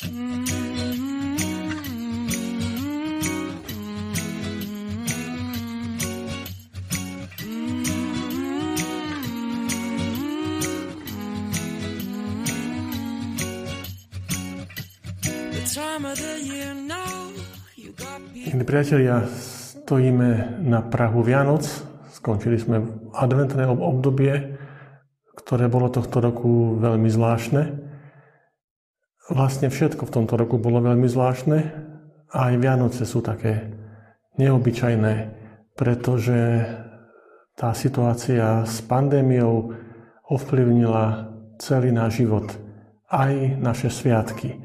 Milí priatelia, stojíme na Prahu Vianoc. Skončili sme adventné obdobie, ktoré bolo tohto roku veľmi zvláštne. Vlastne všetko v tomto roku bolo veľmi zvláštne aj Vianoce sú také neobyčajné, pretože tá situácia s pandémiou ovplyvnila celý náš život, aj naše sviatky.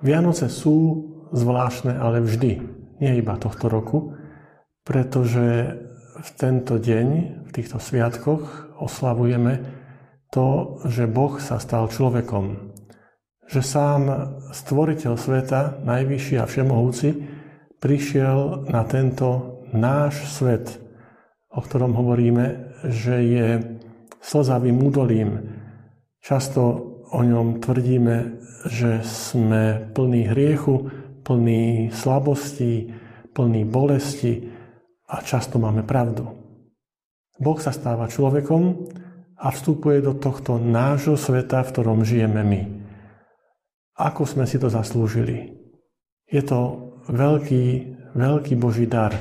Vianoce sú zvláštne, ale vždy, nie iba tohto roku, pretože v tento deň, v týchto sviatkoch oslavujeme to, že Boh sa stal človekom. Že sám stvoriteľ sveta, najvyšší a všemohúci, prišiel na tento náš svet, o ktorom hovoríme, že je slzavým údolím. Často o ňom tvrdíme, že sme plní hriechu, plný slabosti, plný bolesti a často máme pravdu. Boh sa stáva človekom a vstupuje do tohto nášho sveta, v ktorom žijeme my. Ako sme si to zaslúžili? Je to veľký, veľký Boží dar,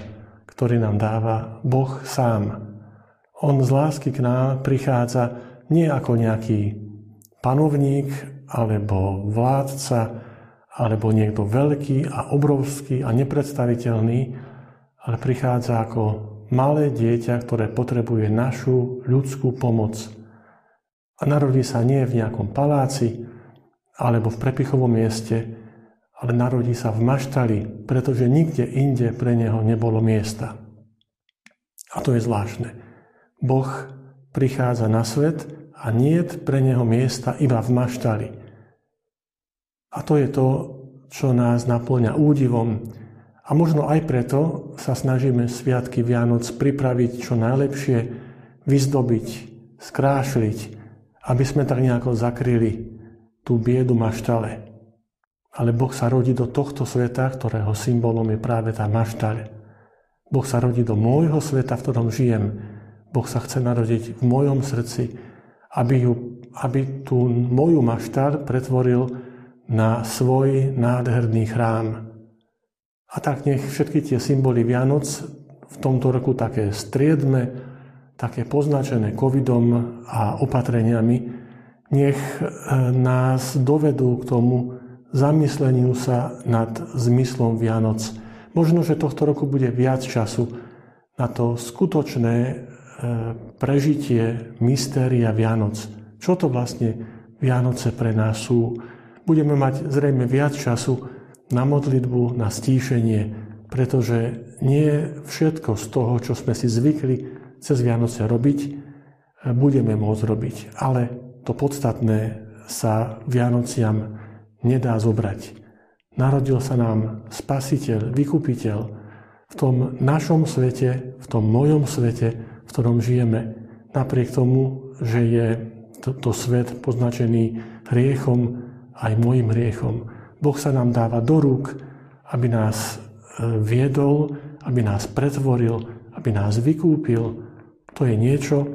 ktorý nám dáva Boh sám. On z lásky k nám prichádza nie ako nejaký panovník alebo vládca, alebo niekto veľký a obrovský a nepredstaviteľný, ale prichádza ako malé dieťa, ktoré potrebuje našu ľudskú pomoc. A narodí sa nie v nejakom paláci alebo v prepichovom mieste, ale narodí sa v maštali, pretože nikde inde pre neho nebolo miesta. A to je zvláštne. Boh prichádza na svet a nie pre neho miesta iba v maštali. A to je to, čo nás naplňa údivom. A možno aj preto sa snažíme Sviatky Vianoc pripraviť čo najlepšie, vyzdobiť, skrášliť, aby sme tak nejako zakryli tú biedu maštale. Ale Boh sa rodí do tohto sveta, ktorého symbolom je práve tá maštale. Boh sa rodí do môjho sveta, v ktorom žijem. Boh sa chce narodiť v mojom srdci, aby, ju, aby tú moju maštal pretvoril na svoj nádherný chrám. A tak nech všetky tie symboly Vianoc v tomto roku také striedme, také poznačené covidom a opatreniami, nech e, nás dovedú k tomu zamysleniu sa nad zmyslom Vianoc. Možno, že tohto roku bude viac času na to skutočné e, prežitie mystéria Vianoc. Čo to vlastne Vianoce pre nás sú? budeme mať zrejme viac času na modlitbu, na stíšenie, pretože nie všetko z toho, čo sme si zvykli cez Vianoce robiť, budeme môcť robiť. Ale to podstatné sa Vianociam nedá zobrať. Narodil sa nám Spasiteľ, Vykupiteľ v tom našom svete, v tom mojom svete, v ktorom žijeme, napriek tomu, že je to, to svet poznačený hriechom, aj môjim hriechom. Boh sa nám dáva do rúk, aby nás e, viedol, aby nás pretvoril, aby nás vykúpil. To je niečo,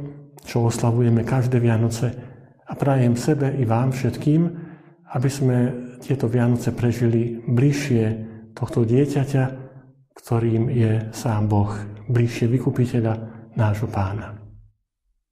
čo oslavujeme každé Vianoce. A prajem sebe i vám všetkým, aby sme tieto Vianoce prežili bližšie tohto dieťaťa, ktorým je sám Boh, bližšie vykupiteľa nášho pána.